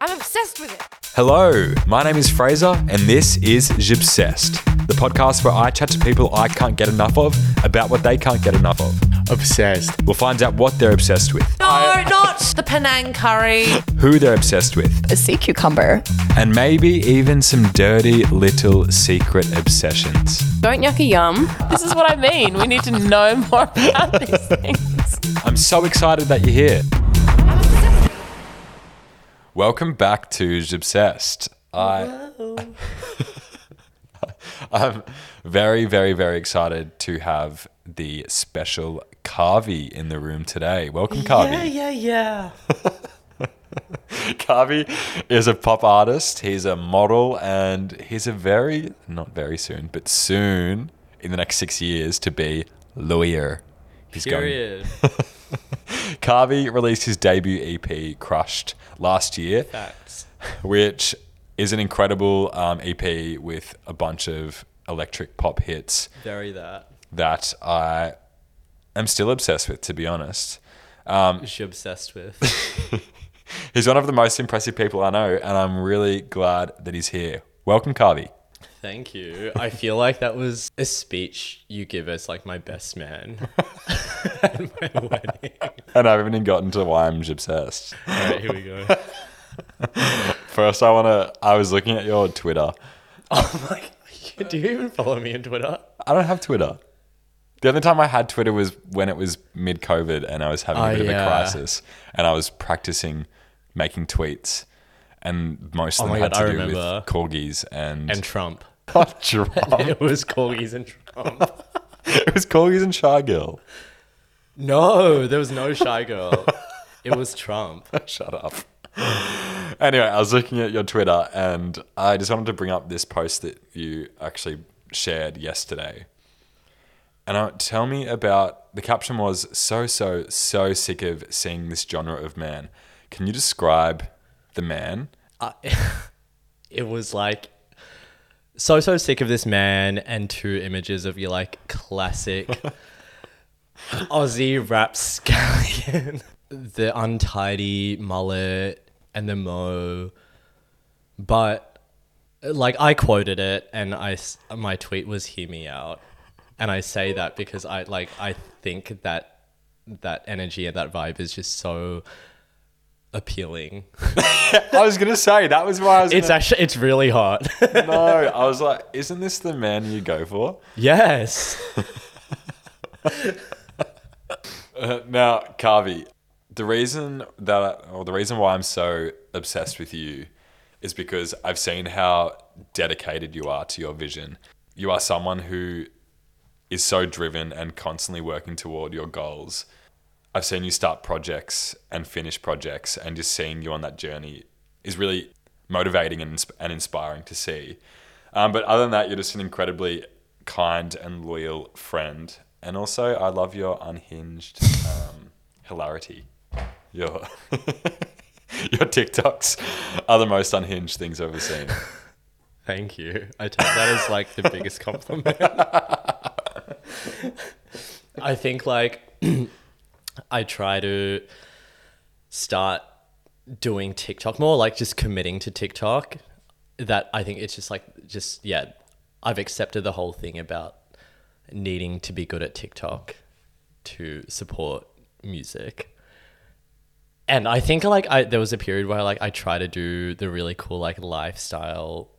I'm obsessed with it. Hello, my name is Fraser, and this is Obsessed, the podcast where I chat to people I can't get enough of about what they can't get enough of. Obsessed. We'll find out what they're obsessed with, No, not the Penang curry. who they're obsessed with, a sea cucumber. and maybe even some dirty little secret obsessions. Don't yuck a yum. This is what I mean. We need to know more about these things. I'm so excited that you're here. Welcome back to Obsessed. I I'm very, very, very excited to have the special Kavi in the room today. Welcome, Kavi. Yeah, yeah, yeah. Kavi is a pop artist. He's a model, and he's a very not very soon, but soon in the next six years to be lawyer. He's Period. Kavi released his debut EP, Crushed, last year, Facts. which is an incredible um, EP with a bunch of electric pop hits Very that. that I am still obsessed with, to be honest. She obsessed with. He's one of the most impressive people I know, and I'm really glad that he's here. Welcome, Kavi. Thank you. I feel like that was a speech you give as like my best man at my wedding. And I haven't even gotten to why I'm obsessed. All right, here we go. First, I want to. I was looking at your Twitter. Oh my! Do you even follow me on Twitter? I don't have Twitter. The only time I had Twitter was when it was mid COVID and I was having a Oh, bit of yeah. a crisis and I was practicing making tweets. And most oh of Oh them my had God, to I do remember. with corgis and, And Trump. Trump. It was corgis and Trump. it was corgis and shy girl. No, there was no shy girl. It was Trump. Shut up. anyway, I was looking at your Twitter and I just wanted to bring up this post that you actually shared yesterday. And uh, tell me about the caption was so, so, so sick of seeing this genre of man. Can you describe the man? I, it was like so so sick of this man and two images of your like classic Aussie rap scallion, the untidy mullet and the mo. But like I quoted it and I my tweet was "Hear me out," and I say that because I like I think that that energy and that vibe is just so appealing. I was going to say, that was why I was It's gonna, actually it's really hot. No, I was like, isn't this the man you go for? yes. Now, Kavi, the reason that, or the reason why I'm so obsessed with you is because I've seen how dedicated you are to your vision. You are someone who is so driven and constantly working toward your goals. I've seen you start projects and finish projects, and just seeing you on that journey is really motivating and, and inspiring to see. Um, but other than that, you're just an incredibly kind and loyal friend. And also, I love your unhinged um, hilarity. Your your TikToks are the most unhinged things I've ever seen. Thank you. I take that as like the biggest compliment. I think like I try to start doing TikTok more, like just committing to TikTok. That I think it's just like just yeah, I've accepted the whole thing about needing to be good at TikTok to support music. And I think like I there was a period where like I try to do the really cool like lifestyle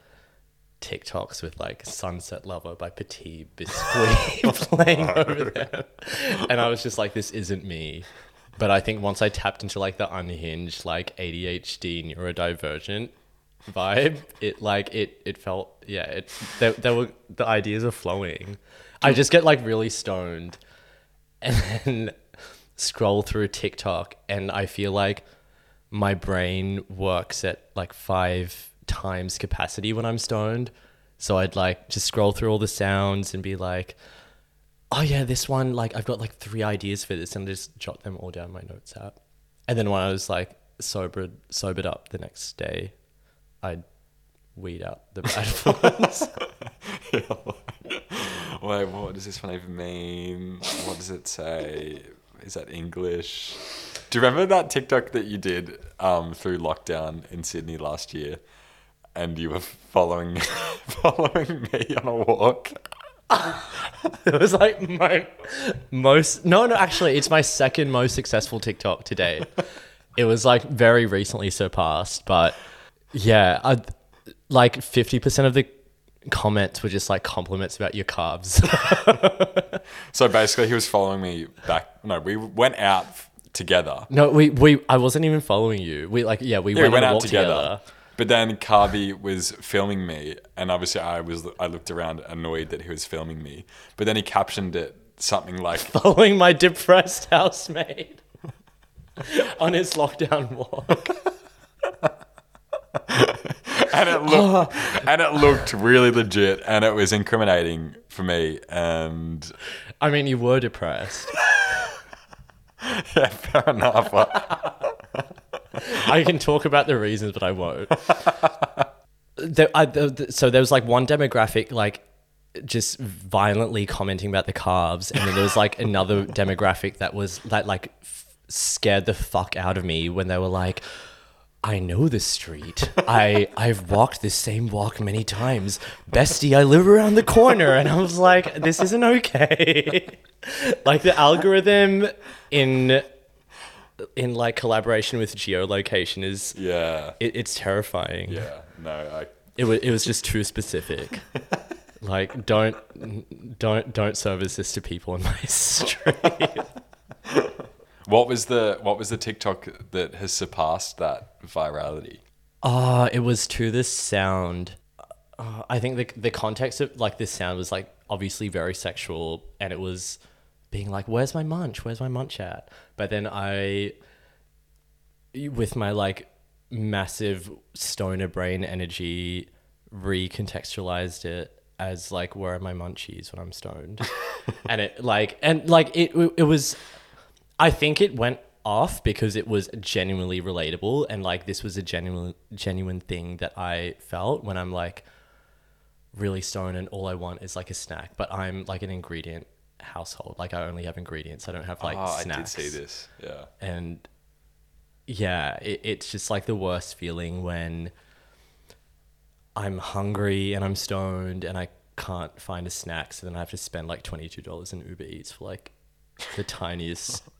TikToks with like Sunset Lover by Petit Biscuit playing over there. And I was just like, this isn't me. But I think once I tapped into like the unhinged, like ADHD neurodivergent vibe, it like it it felt yeah, it there, there were the ideas are flowing. I just get like really stoned and then scroll through TikTok and I feel like my brain works at like five times capacity when I'm stoned. So I'd like just scroll through all the sounds and be like, oh yeah, this one, like I've got like three ideas for this and I just jot them all down my notes app. And then when I was like sobered, sobered up the next day, I'd weed out the bad ones. Wait, what does this one even mean? What does it say? is that English? Do you remember that TikTok that you did um, through lockdown in Sydney last year? And you were following following me on a walk. It was like my most no no actually it's my second most successful TikTok to date. It was like very recently surpassed, but yeah, I, like fifty percent of the comments were just like compliments about your calves. So basically, he was following me back. No, we went out together. no, we we I wasn't even following you. We like yeah we Yeah, went, we went out together. together. But then Kavi was filming me, and obviously I was I looked around annoyed that he was filming me. But then he captioned it something like Following my depressed housemate on his lockdown walk. And it looked and it looked really legit and it was incriminating for me and I mean, you were depressed. yeah fair enough I can talk about the reasons, but I won't. there, I, so there was like one demographic like just violently commenting about the calves, and then there was like another demographic that was that like f- scared the fuck out of me when they were like. I know this street. I I've walked this same walk many times. Bestie, I live around the corner. And I was like, this isn't okay. like the algorithm in in like collaboration with geolocation is yeah it, it's terrifying. yeah no I It was it was just too specific. like don't don't don't service this to people in my street. What was the what was the TikTok that has surpassed that virality Ah, it was to this sound. Uh, I think the the context of like this sound was like obviously very sexual, and it was being like, "Where's my munch? Where's my munch at?" But then I, with my like massive stoner brain energy, recontextualized it as like, "Where are my munchies when I'm stoned?" and it like and like it it was I think it went off because it was genuinely relatable and like this was a genuine genuine thing that I felt when I'm like really stoned and all I want is like a snack. But I'm like an ingredient household. Like I only have ingredients. I don't have like snacks. oh I did snacks. see this yeah And yeah, it, it's just like the worst feeling when I'm hungry and I'm stoned and I can't find a snack, so then I have to spend like twenty two dollars in Uber Eats for like the tiniest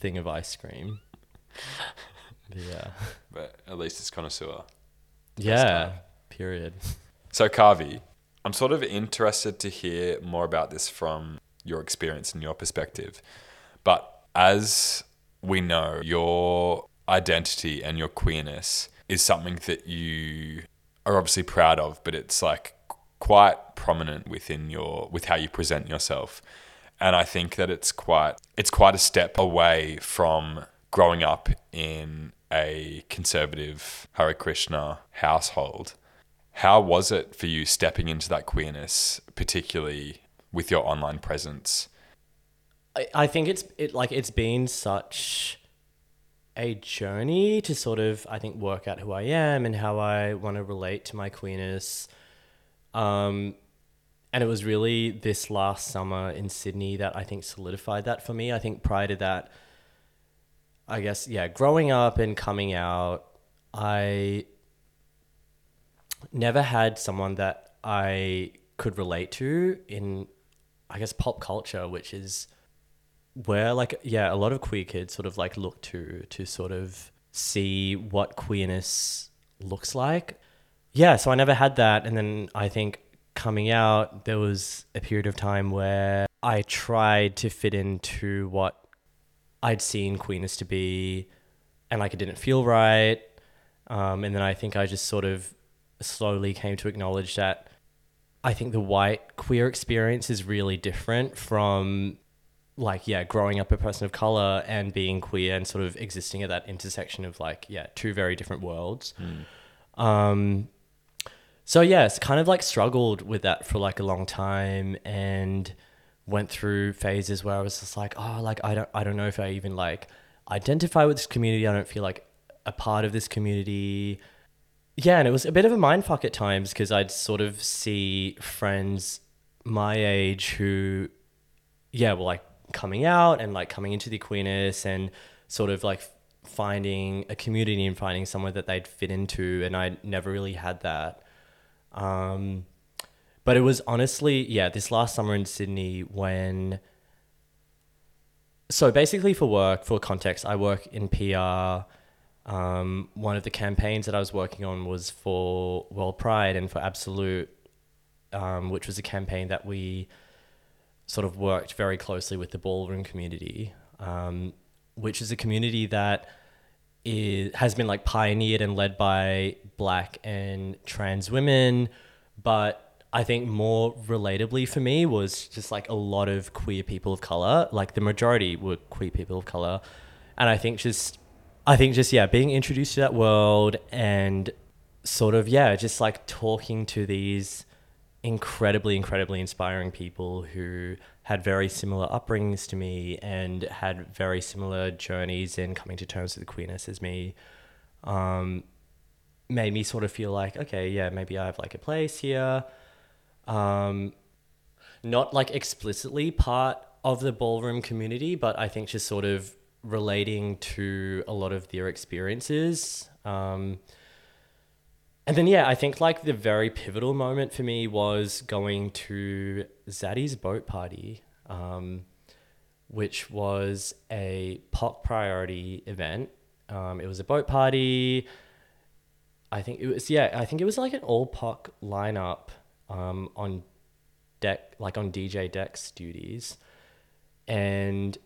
thing of ice cream. Yeah. but at least it's connoisseur Yeah. Period. So, Kavi, I'm sort of interested to hear more about this from your experience and your perspective. But as we know, your identity and your queerness is something that you are obviously proud of, but it's like quite prominent within your with how you present yourself. And I think that it's quite it's quite a step away from growing up in a conservative Hare Krishna household. How was it for you stepping into that queerness, particularly with your online presence? I, I think it's it like it's been such a journey to sort of I think work out who I am and how I want to relate to my queerness. Um, and it was really this last summer in Sydney that I think solidified that for me. I think prior to that, I guess yeah, growing up and coming out, I never had someone that I could relate to in I guess pop culture, which is where like yeah, a lot of queer kids sort of like look to to sort of see what queerness looks like. Yeah, so I never had that and then I think coming out there was a period of time where I tried to fit into what I'd seen queerness to be and like it didn't feel right. Um, and then I think I just sort of slowly came to acknowledge that I think the white queer experience is really different from like yeah growing up a person of color and being queer and sort of existing at that intersection of like yeah two very different worlds um so it's kind of like struggled with that for like a long time and went through phases where I was just like oh like I don't I don't know if I even like identify with this community I don't feel like a part of this community yeah, and it was a bit of a mind fuck at times because I'd sort of see friends my age who, yeah, were like coming out and like coming into the queerness and sort of like finding a community and finding somewhere that they'd fit into and I never really had that. Um, but it was honestly, yeah, this last summer in Sydney when so basically for work, for context, I work in PR. Um, one of the campaigns that I was working on was for World Pride and for Absolut, um, which was a campaign that we sort of worked very closely with the ballroom community, um, which is a community that is, has been like pioneered and led by black and trans women, but I think more relatably for me was just like a lot of queer people of color. Like the majority were queer people of color, and I think just, I think just yeah, being introduced to that world and sort of yeah, just like talking to these incredibly, incredibly inspiring people who had very similar upbringings to me and had very similar journeys in coming to terms with queerness as me. Um, made me sort of feel like okay, yeah, maybe I have like a place here um, not like explicitly part of the ballroom community, but I think just sort of relating to a lot of their experiences. Um, and then, yeah, I think like the very pivotal moment for me was going to Zaddy's boat party, um, which was a POC priority event. Um, it was a boat party. I think it was, yeah, I think it was like an all POC lineup um, on deck, like on DJ Deck's duties, and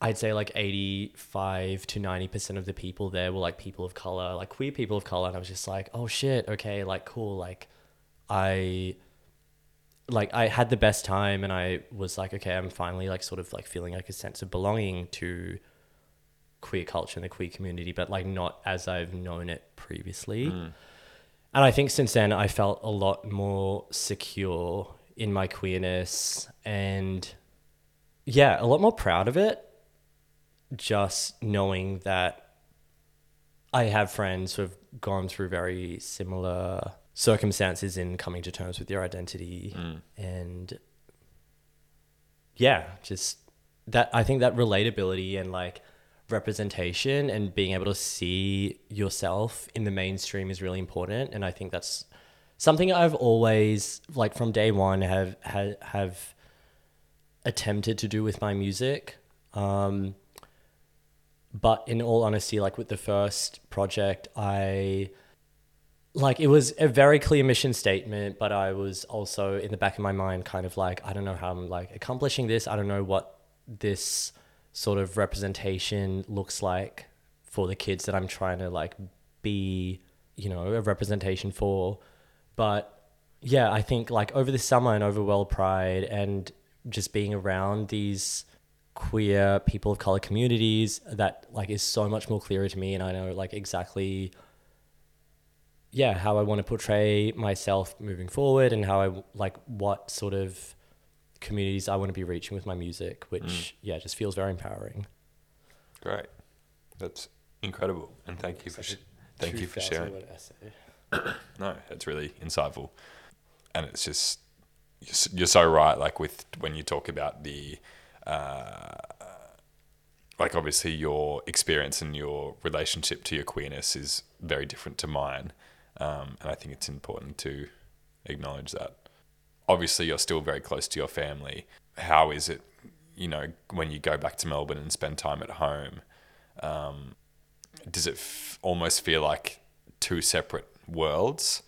I'd say like 85 to 90% of the people there were like people of color, like queer people of color. And I was just like, oh shit, okay, like cool. Like I, like I had the best time and I was like, okay, I'm finally like sort of like feeling like a sense of belonging to queer culture and the queer community, but like not as I've known it previously. Mm. And I think since then I felt a lot more secure in my queerness and yeah, a lot more proud of it. Just knowing that I have friends who have gone through very similar circumstances in coming to terms with their identity. Mm. and yeah, just that I think that relatability and like representation and being able to see yourself in the mainstream is really important. And I think that's something I've always like from day one have have, have attempted to do with my music. Um but in all honesty like with the first project I like it was a very clear mission statement but I was also in the back of my mind kind of like I don't know how I'm like accomplishing this I don't know what this sort of representation looks like for the kids that I'm trying to like be, you know, a representation for. But yeah, I think like over the summer and over World Pride and just being around these queer people of color communities that like is so much more clearer to me and I know like exactly yeah, how I want to portray myself moving forward and how I like what sort of communities I want to be reaching with my music, which Mm. yeah, just feels very empowering. Great. That's incredible. And thank you for sh- thank you for sharing. No, it's really insightful, and it's just you're, you're so right. Like with when you talk about the, uh, like obviously your experience and your relationship to your queerness is very different to mine, um, and I think it's important to acknowledge that. Obviously, you're still very close to your family. How is it, you know, when you go back to Melbourne and spend time at home? Um, does it f- almost feel like two separate worlds?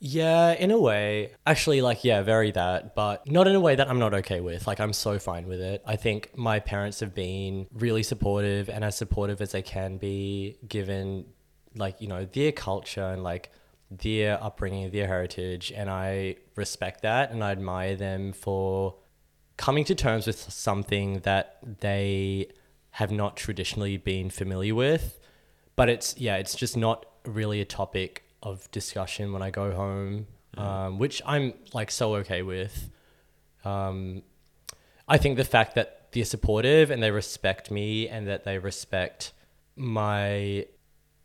Yeah, in a way. Actually, like, yeah, very that, but not in a way that I'm not okay with. Like, I'm so fine with it. I think my parents have been really supportive and as supportive as they can be, given, like, you know, their culture and, like, their upbringing, their heritage. And I respect that and I admire them for coming to terms with something that they have not traditionally been familiar with. But it's, yeah, it's just not really a topic of discussion when I go home, um, which I'm like so okay with. Um, I think the fact that they're supportive and they respect me and that they respect my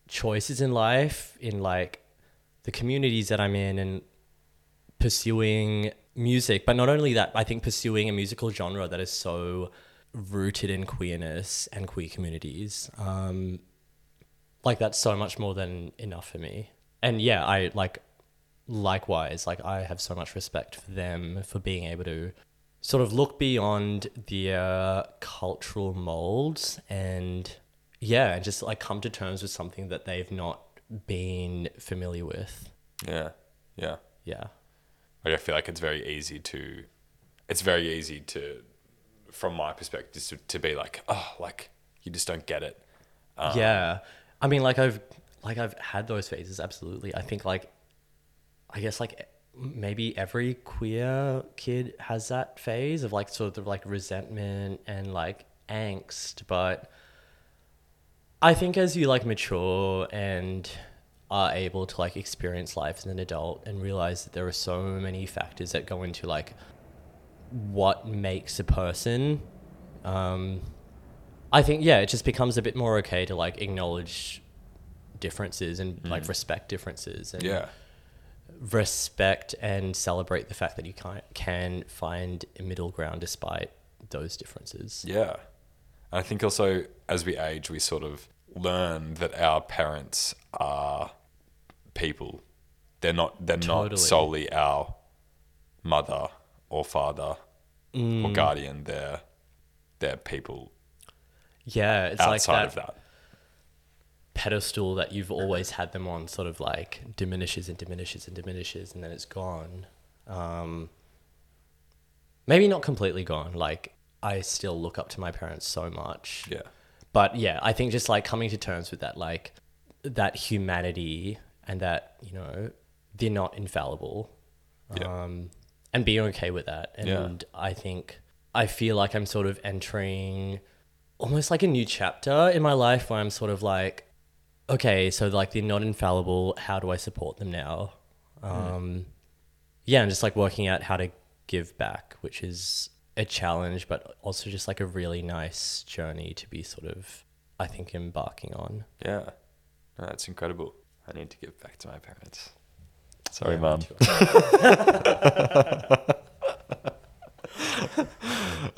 choices in life, in like the communities that I'm in and pursuing music, but not only that, I think pursuing a musical genre that is so rooted in queerness and queer communities, um, like that's so much more than enough for me. And yeah, I like likewise, like I have so much respect for them for being able to sort of look beyond their cultural molds and yeah, and just like come to terms with something that they've not been familiar with. Yeah. Yeah. Yeah. Like I feel like it's very easy to, it's very easy to, from my perspective, to, to be like, oh, like you just don't get it. Um, yeah. I mean, like I've like I've had those phases. Absolutely. I think like, I guess like maybe every queer kid has that phase of like sort of like resentment and like angst, but I think as you like mature and are able to like experience life as an adult and realize that there are so many factors that go into like what makes a person um i think yeah it just becomes a bit more okay to like acknowledge differences and like respect differences and Yeah. respect and celebrate the fact that you can can find a middle ground despite those differences Yeah. And I think also as we age, we sort of learn that our parents are people. They're not. They're not solely our mother or father or Mm. guardian. They're they're people yeah it's outside like of that that. Pedestal that you've always had them on sort of like diminishes and diminishes and diminishes and then it's gone um maybe not completely gone like i still look up to my parents so much Yeah. but yeah i think just like coming to terms with that like that humanity and that you know they're not infallible Yeah. um and being okay with that and Yeah. i think i feel like i'm sort of entering almost like a new chapter in my life where i'm sort of like okay so like they're not infallible how do i support them now um yeah and just like working out how to give back which is a challenge but also just like a really nice journey to be sort of i think embarking on Yeah. No, that's incredible. I need to give back to my parents. Sorry, Yeah, too.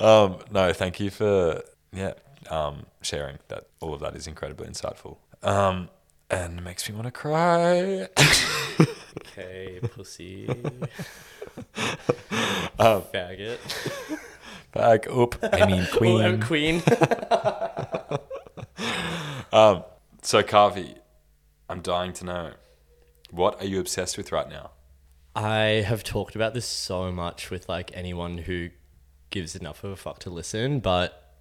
Um, no, thank you for yeah um, sharing that. All of that is incredibly insightful. Um, and makes me want to cry. okay pussy Um, faggot Back up. I mean, queen queen. queen Um, so Kavi, I'm dying to know, what are you obsessed with right now? I have talked about this so much with like anyone who gives enough of a fuck to listen, but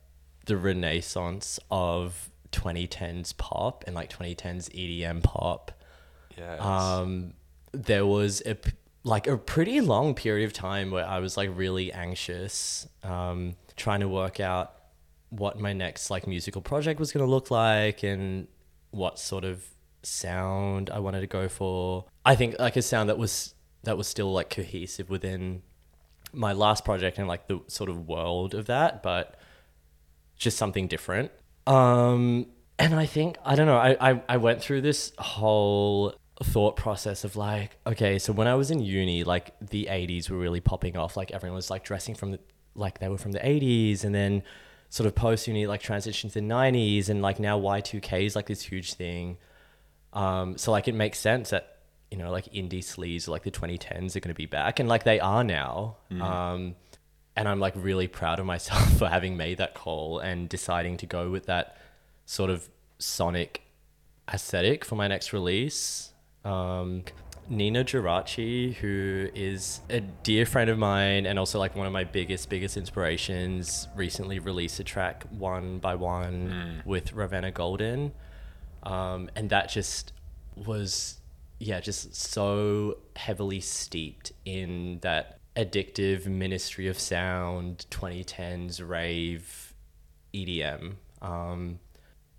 the renaissance of 2010s pop and like 2010s EDM pop, Yeah. um, there was a like a pretty long period of time where I was like really anxious, um, trying to work out what my next like musical project was going to look like and what sort of sound I wanted to go for. I think like a sound that was that was still like cohesive within my last project and like the sort of world of that, but just something different. Um, and I think I don't know. I, I I went through this whole thought process of like, okay, so when I was in uni, like the '80s were really popping off. Like everyone was like dressing from the like they were from the '80s, and then sort of post uni like transition to the '90s, and like now Y2K is like this huge thing. Um, so like it makes sense that you know like indie sleaze or like the 2010s are going to be back, and like they are now. Um, and I'm like really proud of myself for having made that call and deciding to go with that sort of sonic aesthetic for my next release. Um, Nina Geraci, who is a dear friend of mine and also like one of my biggest, biggest inspirations, recently released a track one by one with Ravenna Golden. Um, and that just was, yeah, just so heavily steeped in that addictive ministry of sound, 2010s rave, EDM. Um,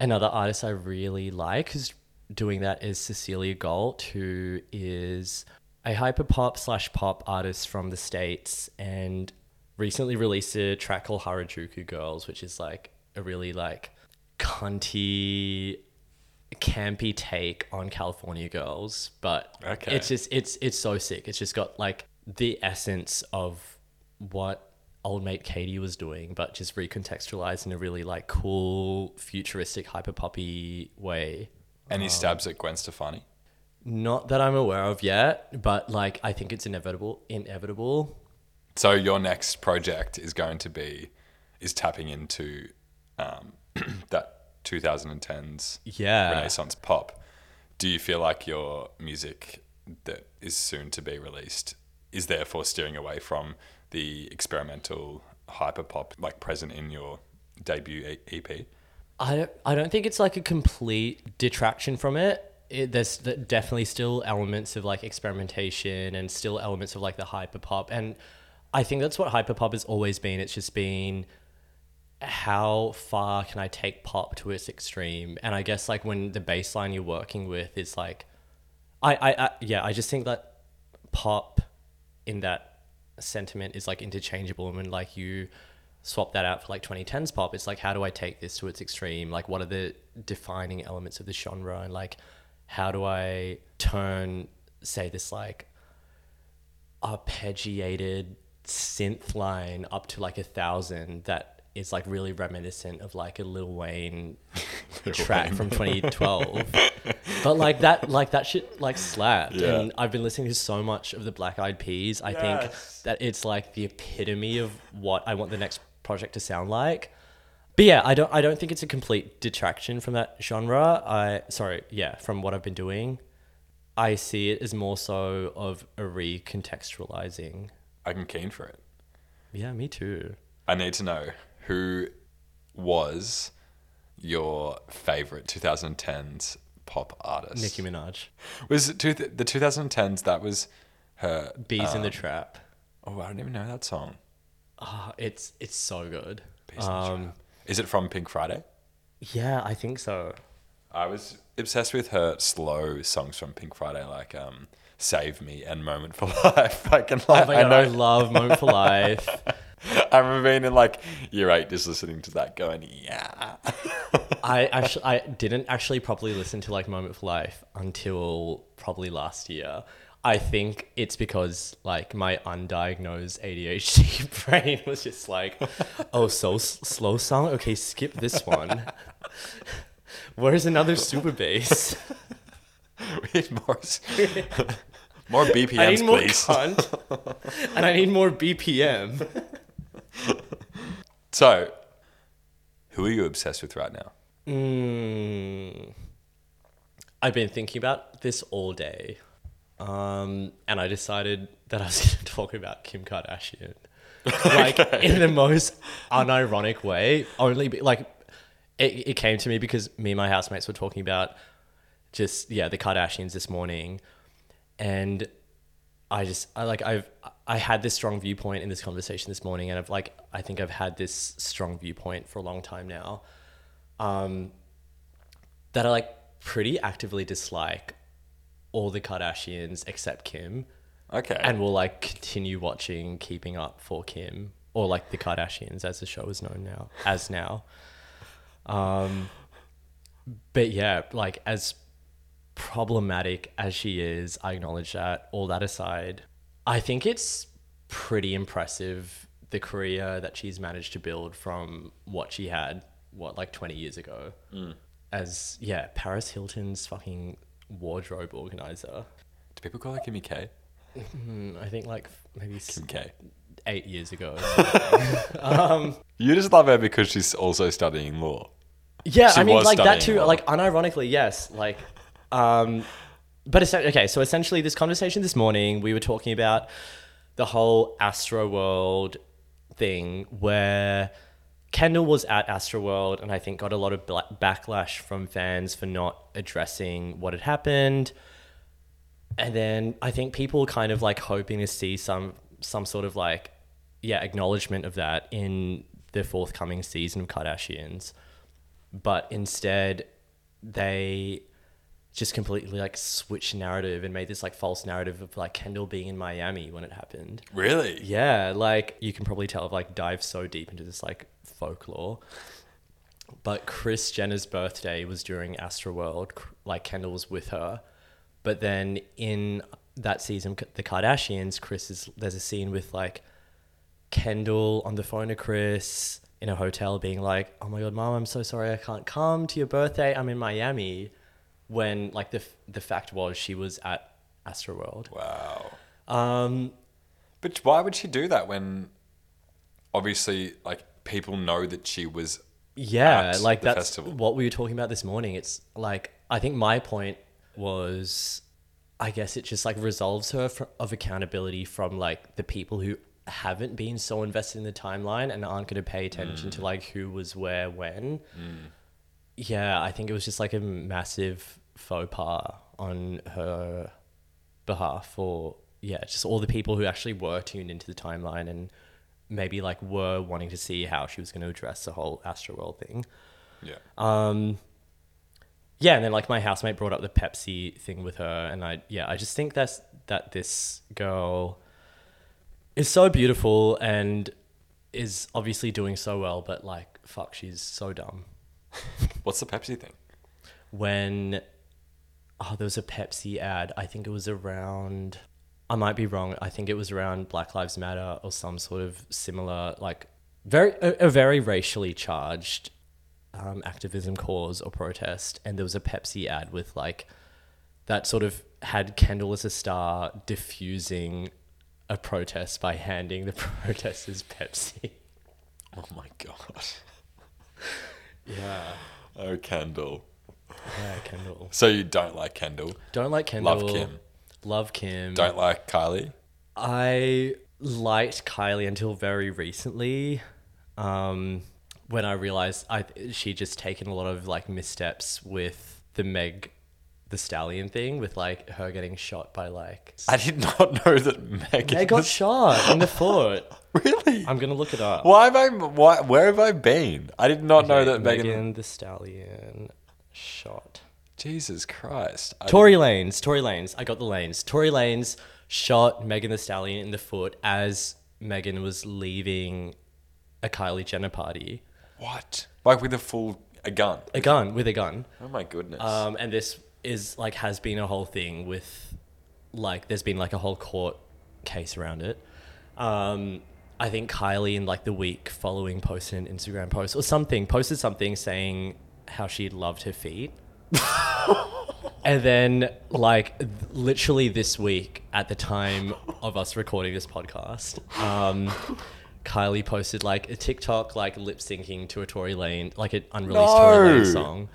another artist I really like who's doing that is Cecilia Galt, who is a hyperpop slash pop artist from the States and recently released a track called Harajuku Girls, which is like a really like cunty campy take on California girls, but Okay. it's just it's it's so sick. It's just got like the essence of what old mate Katie was doing, but just recontextualized in a really like cool, futuristic, hyper poppy way. Any stabs at Gwen Stefani? Not that I'm aware of yet, but like I think it's inevitable. Inevitable. So your next project is going to be is tapping into um, that 2010s Yeah. Renaissance pop. Do you feel like your music that is soon to be released is therefore steering away from the experimental hyper pop like present in your debut EP? I don't, I don't think it's like a complete detraction from it. it. There's definitely still elements of like experimentation and still elements of like the hyperpop. And I think that's what hyperpop has always been. It's just been how far can I take pop to its extreme? And I guess like when the baseline you're working with is like, I, I, I yeah, I just think that pop in that sentiment is like interchangeable. And when like you swap that out for like 2010s pop, it's like, how do I take this to its extreme? Like, what are the defining elements of the genre? And like, how do I turn, say, this like arpeggiated synth line up to like a thousand that is like really reminiscent of like a Lil Wayne track from 2012. but like that, like that shit like slapped. Yeah. And I've been listening to so much of the Black Eyed Peas. I think that it's like the epitome of what I want the next project to sound like. But yeah, I don't I don't think it's a complete detraction from that genre. I sorry, yeah, from what I've been doing. I see it as more so of a recontextualizing. I'm keen for it. Yeah, me too. I need to know who was your favorite 2010s pop artist. Nicki Minaj. Was it two the 2010s? That was her. Beez in the um, Trap. Oh, I don't even know that song. Oh, it's it's so good. Beez in the Um, Trap. Is it from Pink Friday? yeah, I think so. I was obsessed with her slow songs from Pink Friday, like um, "Save Me" and "Moment for Life." I can Oh like, my god, I, know. love Moment for Life. I remember being in like year eight, just listening to that, going, "Yeah." I actually I didn't actually properly listen to like Moment for Life until probably last year. I think it's because like my undiagnosed ADHD brain was just like, oh, so s- slow song. Okay, skip this one. Where's another super bass? we need more, s- more I BPMs, need more please. cunt, and I need more BPM. So, who are you obsessed with right now? Mm, I've been thinking about this all day, um, and I decided that I was going to talk about Kim Kardashian, like in the most unironic way. Only be, like it, it came to me because me and my housemates were talking about just yeah the Kardashians this morning, and I just I like I've I had this strong viewpoint in this conversation this morning, and I've like I think I've had this strong viewpoint for a long time now, um, that I like pretty actively dislike all the Kardashians except Kim, Okay. and will like continue watching Keeping Up for Kim or like the Kardashians as the show is known now as now. Um, but yeah, like as problematic as she is, I acknowledge that. All that aside, I think it's pretty impressive the career that she's managed to build from what she had, what, like 20 years ago. As, yeah, Paris Hilton's fucking wardrobe organizer. Do people call her Kimmy K? Hmm, I think like maybe Kim K. eight years ago. You just love her because she's also studying law. Yeah, She I mean, like that too. law. Like, unironically, yes. Like, um, but it's, okay. So essentially, this conversation this morning, we were talking about the whole Astroworld thing, where Kendall was at Astroworld, and I think got a lot of backlash from fans for not addressing what had happened. And then I think people kind of like hoping to see some some sort of like yeah acknowledgement of that in the forthcoming season of Kardashians but instead they just completely like switched narrative and made this like false narrative of like Kendall being in Miami when it happened. Really? Yeah, like you can probably tell I've like dived so deep into this like folklore. But Kris Jenner's birthday was during Astroworld. Like Kendall was with her, but then in that season, the Kardashians, Kris is there's a scene with like Kendall on the phone to Kris in a hotel, being like, "Oh my god, mom, I'm so sorry I can't come to your birthday. I'm in Miami." When like the the fact was she was at Astroworld. Wow. Um, But why would she do that when obviously like people know that she was Yeah, like that's festival. what we were talking about this morning. It's like I think my point was, I guess it just like resolves her fr- of accountability from like the people who haven't been so invested in the timeline and aren't going to pay attention Mm. to like who was where when. Yeah, I think it was just like a massive faux pas on her behalf for yeah, just all the people who actually were tuned into the timeline and maybe like were wanting to see how she was going to address the whole Astroworld thing. yeah. Um, yeah, and then like my housemate brought up the Pepsi thing with her, and I yeah, I just think that's that this girl is so beautiful and is obviously doing so well, but like fuck, she's so dumb. What's the Pepsi thing? When oh, there was a Pepsi ad, I think it was around. I might be wrong. I think it was around Black Lives Matter or some sort of similar, like very a, a very racially charged um, activism cause or protest, and there was a Pepsi ad with like that sort of had Kendall as a star diffusing a protest by handing the protesters Pepsi. Oh my god. Yeah, Oh, Kendall. yeah, Kendall. So you don't like Kendall? Don't like Kendall. Love Kim. Love Kim. Don't like Kylie? I liked Kylie until very recently, um, when I realized I she just taken a lot of like missteps with the Meg, the Stallion thing, with like her getting shot by like. I did not know that Megan. They got was- shot in the foot. really. I'm gonna look it up. Why have I? Why? Where have I been? I did not know that Megan. Megan Thee Stallion shot. Jesus Christ. I Tory Lanez, Tory Lanez. I got the lanes. Tory Lanez shot Megan Thee Stallion in the foot as Megan was leaving a Kylie Jenner party. didn't- What? Like with a full a gun? A gun with a gun. Oh my goodness. Um, and this is like has been a whole thing with like there's been like a whole court case around it. Um, I think Kylie in like the week following posted an Instagram post or something, posted something saying how she loved her feet. and then like th- literally this week at the time of us recording this podcast, um, Kylie posted like a TikTok like lip syncing to a Tory Lane, like an unreleased Tory Lane song.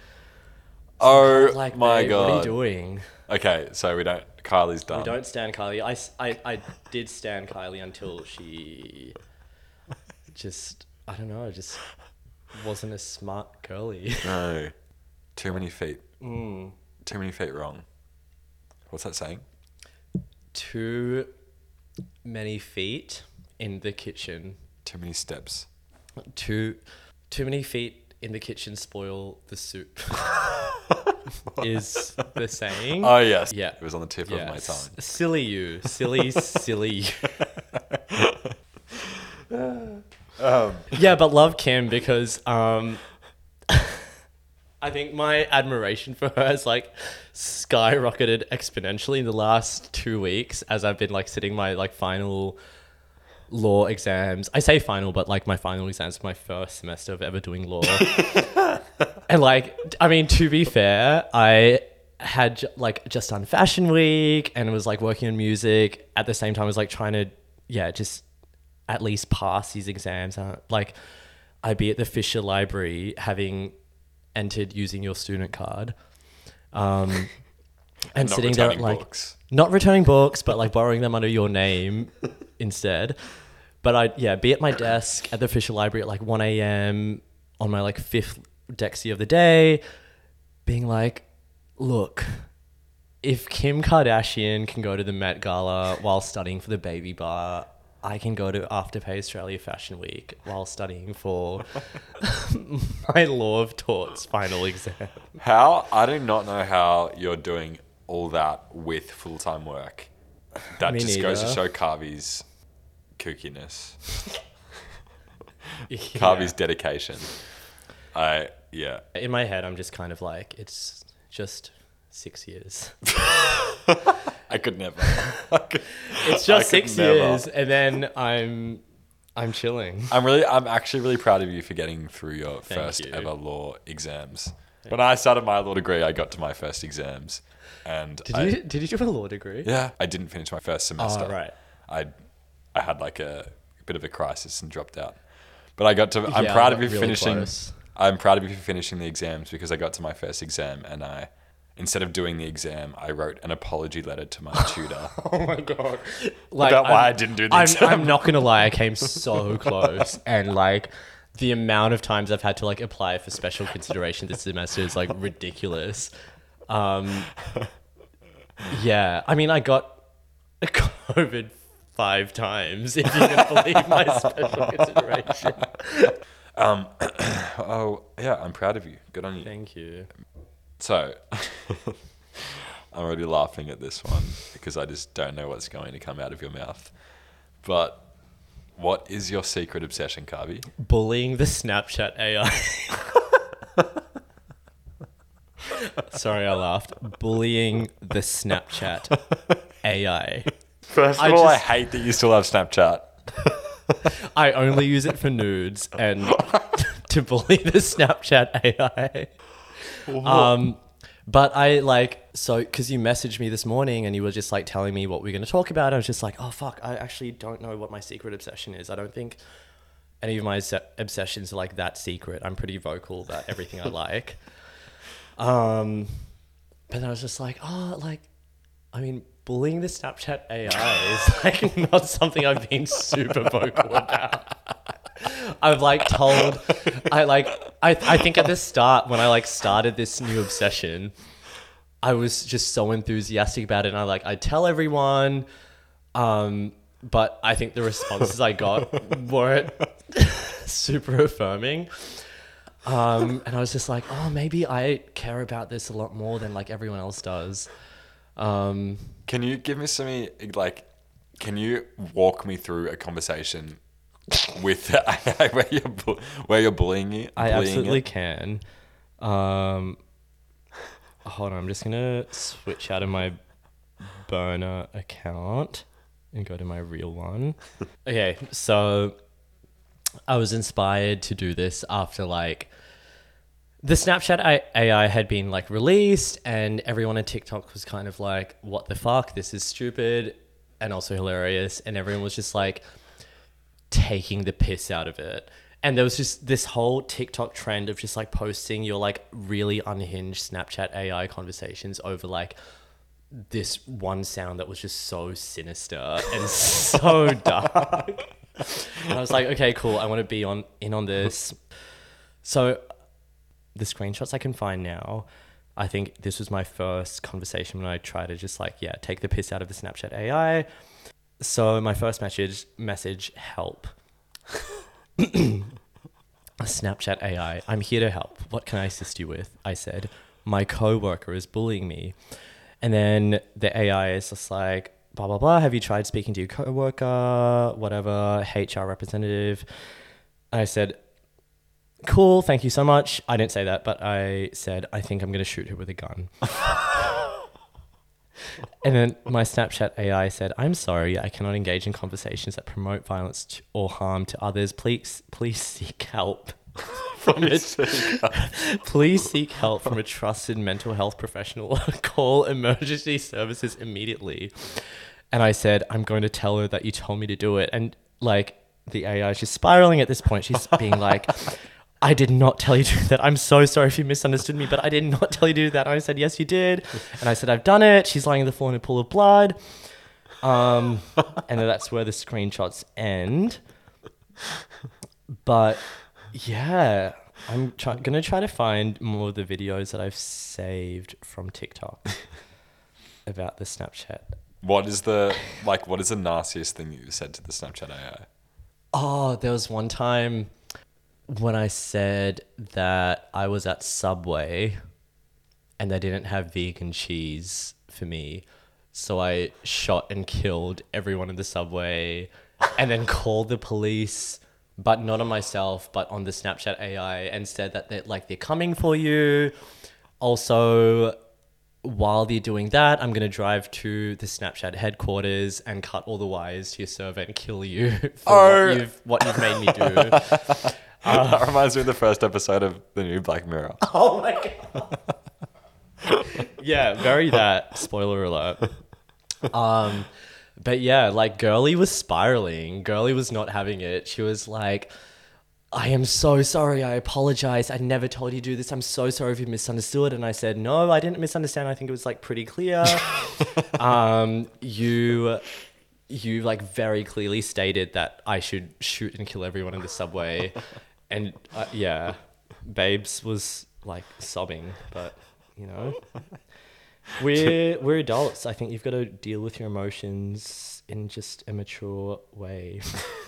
Oh Like, my god. what are you doing? Okay, so we don't. Kylie's done. We don't stand Kylie. I, I, I did stand Kylie until she just, I don't know, just wasn't a smart girly. No. Too many feet. Mm. Too many feet wrong. What's that saying? Too many feet in the kitchen. Too many steps. Too, too many feet in the kitchen spoil the soup. is the saying. Oh yes. Yeah. It was on the tip Yeah, of my tongue. s- silly you, silly, silly you. Um, yeah, but love Kim because um, I think my admiration for her has like skyrocketed exponentially in the last two weeks as I've been like sitting my like final law exams. I say final, but like my final exams my first semester of ever doing law. And like, I mean, to be fair, I had like just done fashion week and was like working on music at the same time. I was like trying to, yeah, just at least pass these exams. Uh, like, I'd be at the Fisher Library having entered using your student card. Um, and Not sitting there like books. not returning books, but like borrowing them under your name instead. But I'd yeah, be at my desk at the Fisher Library at like one a.m. on my like fifth Dexy of the day, being like, look, if Kim Kardashian can go to the Met Gala while studying for the Baby Bar, I can go to Afterpay Australia Fashion Week while studying for my Law of Torts final exam. How? I do not know how you're doing all that with full time work. That Me just goes to show Kavi's kookiness, Yeah. Kavi's dedication. I yeah. in my head i'm just kind of like it's just six years I could never. I could- It's just six never. years, and then I'm I'm chilling. I'm really, I'm actually really proud of you for getting through your first you. ever law exams. When I started my law degree, I got to my first exams, and Did I, you did you do a law degree? Yeah, I didn't finish my first oh, semester. Oh, right. I, I had like a bit of a crisis and dropped out. But I got to. I'm Yeah, proud of you really finishing. close. I'm proud of you for finishing the exams because I got to my first exam and I, instead of doing the exam, I wrote an apology letter to my tutor. Oh my god! Like, About why I'm- I didn't do the I'm, exam. I'm not gonna lie, I came so close, and like the amount of times I've had to like apply for special consideration this semester is like ridiculous. Um, yeah, I mean, I got COVID five times if you can believe my special consideration. Um, oh yeah, I'm proud of you. Good on you. Thank you. So, I'm already laughing at this one because I just don't know what's going to come out of your mouth. But what is your secret obsession, Kavi? Bullying the Snapchat AI. Sorry, I laughed. Bullying the Snapchat AI. First I of all, I hate that you still have Snapchat. I only use it for nudes and to bully the Snapchat AI. Um, but I like so because you messaged me this morning and you were just like telling me what we're going to talk about. I was just like, oh fuck, I actually don't know what my secret obsession is. I don't think any of my se- obsessions are like that secret. I'm pretty vocal about everything I like. Um, but then I was just like, oh, like, I mean, bullying the Snapchat AI is like not something I've been super vocal about. I've like told, I like, I, I think at the start when I like started this new obsession, I was just so enthusiastic about it, and I like I tell everyone, um, but I think the responses I got weren't super affirming. Um, and I was just like, oh, maybe I care about this a lot more than like everyone else does. Um, Can you give me some like? Can you walk me through a conversation with where you're bu- where you're bullying you? I bullying absolutely it? can. Um, hold on, I'm just gonna switch out of my burner account and go to my real one. okay, so I was inspired to do this after like the Snapchat AI had been like released, and everyone on TikTok was kind of like, "What the fuck? This is stupid," and also hilarious, and everyone was just like taking the piss out of it. And there was just this whole TikTok trend of just like posting your like really unhinged Snapchat AI conversations over like this one sound that was just so sinister and so dark. And I was like, okay, cool. I want to be on in on this. So the screenshots I can find now, I think this was my first conversation when I tried to just like, yeah, take the piss out of the Snapchat AI. So my first message message help. Snapchat AI, I'm here to help. What can I assist you with? I said, my coworker is bullying me. And then the AI is just like, blah, blah, blah. Have you tried speaking to your coworker? Whatever, HR representative. I said, cool, thank you so much. I didn't say that, but I said, I think I'm going to shoot her with a gun. and then my Snapchat AI said, I'm sorry, I cannot engage in conversations that promote violence to, or harm to others. Please, please seek help. From a, please seek help from a trusted mental health professional. Call emergency services immediately. And I said, I'm going to tell her that you told me to do it. And like the AI she's spiraling at this point. She's being like, I did not tell you to do that. I'm so sorry if you misunderstood me, but I did not tell you to do that. And I said, Yes, you did. And I said, I've done it. She's lying on the floor in a pool of blood. Um, and that's where the screenshots end. But yeah, I'm try- going to try to find more of the videos that I've saved from TikTok about the Snapchat What is the like? What is the nastiest thing you said to the Snapchat AI? Oh, there was one time when I said that I was at Subway and they didn't have vegan cheese for me. So I shot and killed everyone in the subway and then called the police, but not on myself, but on the Snapchat AI and said that they're like they're coming for you. Also, while they're doing that, I'm gonna drive to the Snapchat headquarters and cut all the wires to your server and kill you for Oh. what, you've, what you've made me do. that reminds me of the first episode of the new Black Mirror. oh my god. yeah, very that. Spoiler alert. Um, but yeah, like Girly was spiraling. Girly was not having it. She was like, I am so sorry. I apologize. I never told you to do this. I'm so sorry if you misunderstood. And I said, No, I didn't misunderstand. I think it was like pretty clear. um, you you like very clearly stated that I should shoot and kill everyone in the subway. And uh, yeah, Babes was like sobbing, but you know, we're we're adults. I think you've got to deal with your emotions in just a mature way.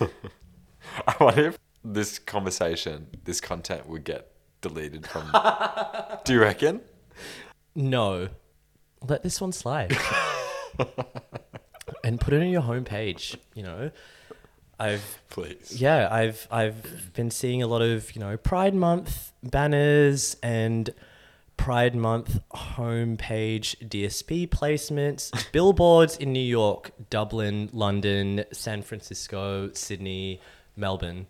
I wonder if this conversation, this content would get deleted from. Do you reckon? No, let this one slide. and put it on your homepage. You know, I've Please. yeah, I've I've been seeing a lot of you know Pride Month banners and Pride Month homepage DSP placements, billboards in New York, Dublin, London, San Francisco, Sydney, Melbourne,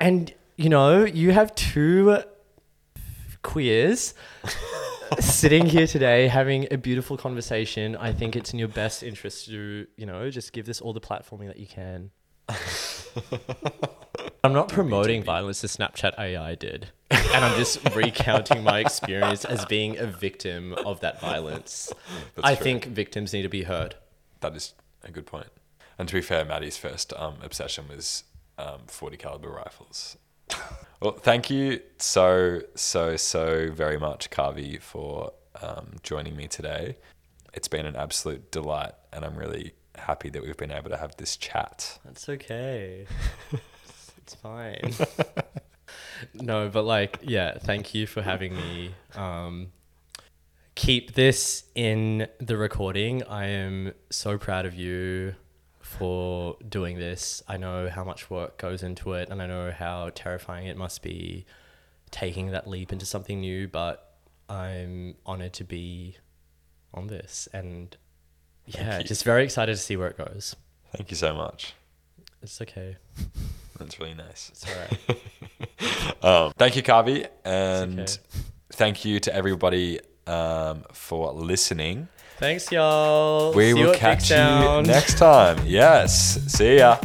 and you know you have two queers sitting here today having a beautiful conversation. I think it's in your best interest to you know just give this all the platforming that you can. I'm not promoting violence as Snapchat AI did. And I'm just recounting my experience as being a victim of that violence. That's I true. think victims need to be heard. That is a good point. And to be fair, Maddie's first um, obsession was um, 40 caliber rifles. well, thank you so, so, so very much, Kavi, for um, joining me today. It's been an absolute delight, and I'm really happy that we've been able to have this chat. That's okay. it's fine. no, but like, yeah, thank you for having me. Um, keep this in the recording. I am so proud of you for doing this. I know how much work goes into it, and I know how terrifying it must be taking that leap into something new, but I'm honored to be on this and yeah, just very excited to see where it goes. Thank you so much. It's okay. That's really nice. It's all right. Um, thank you, Kavi, and okay. thank you to everybody um, for listening. Thanks, y'all. We See you will catch you next time. Yes. See ya.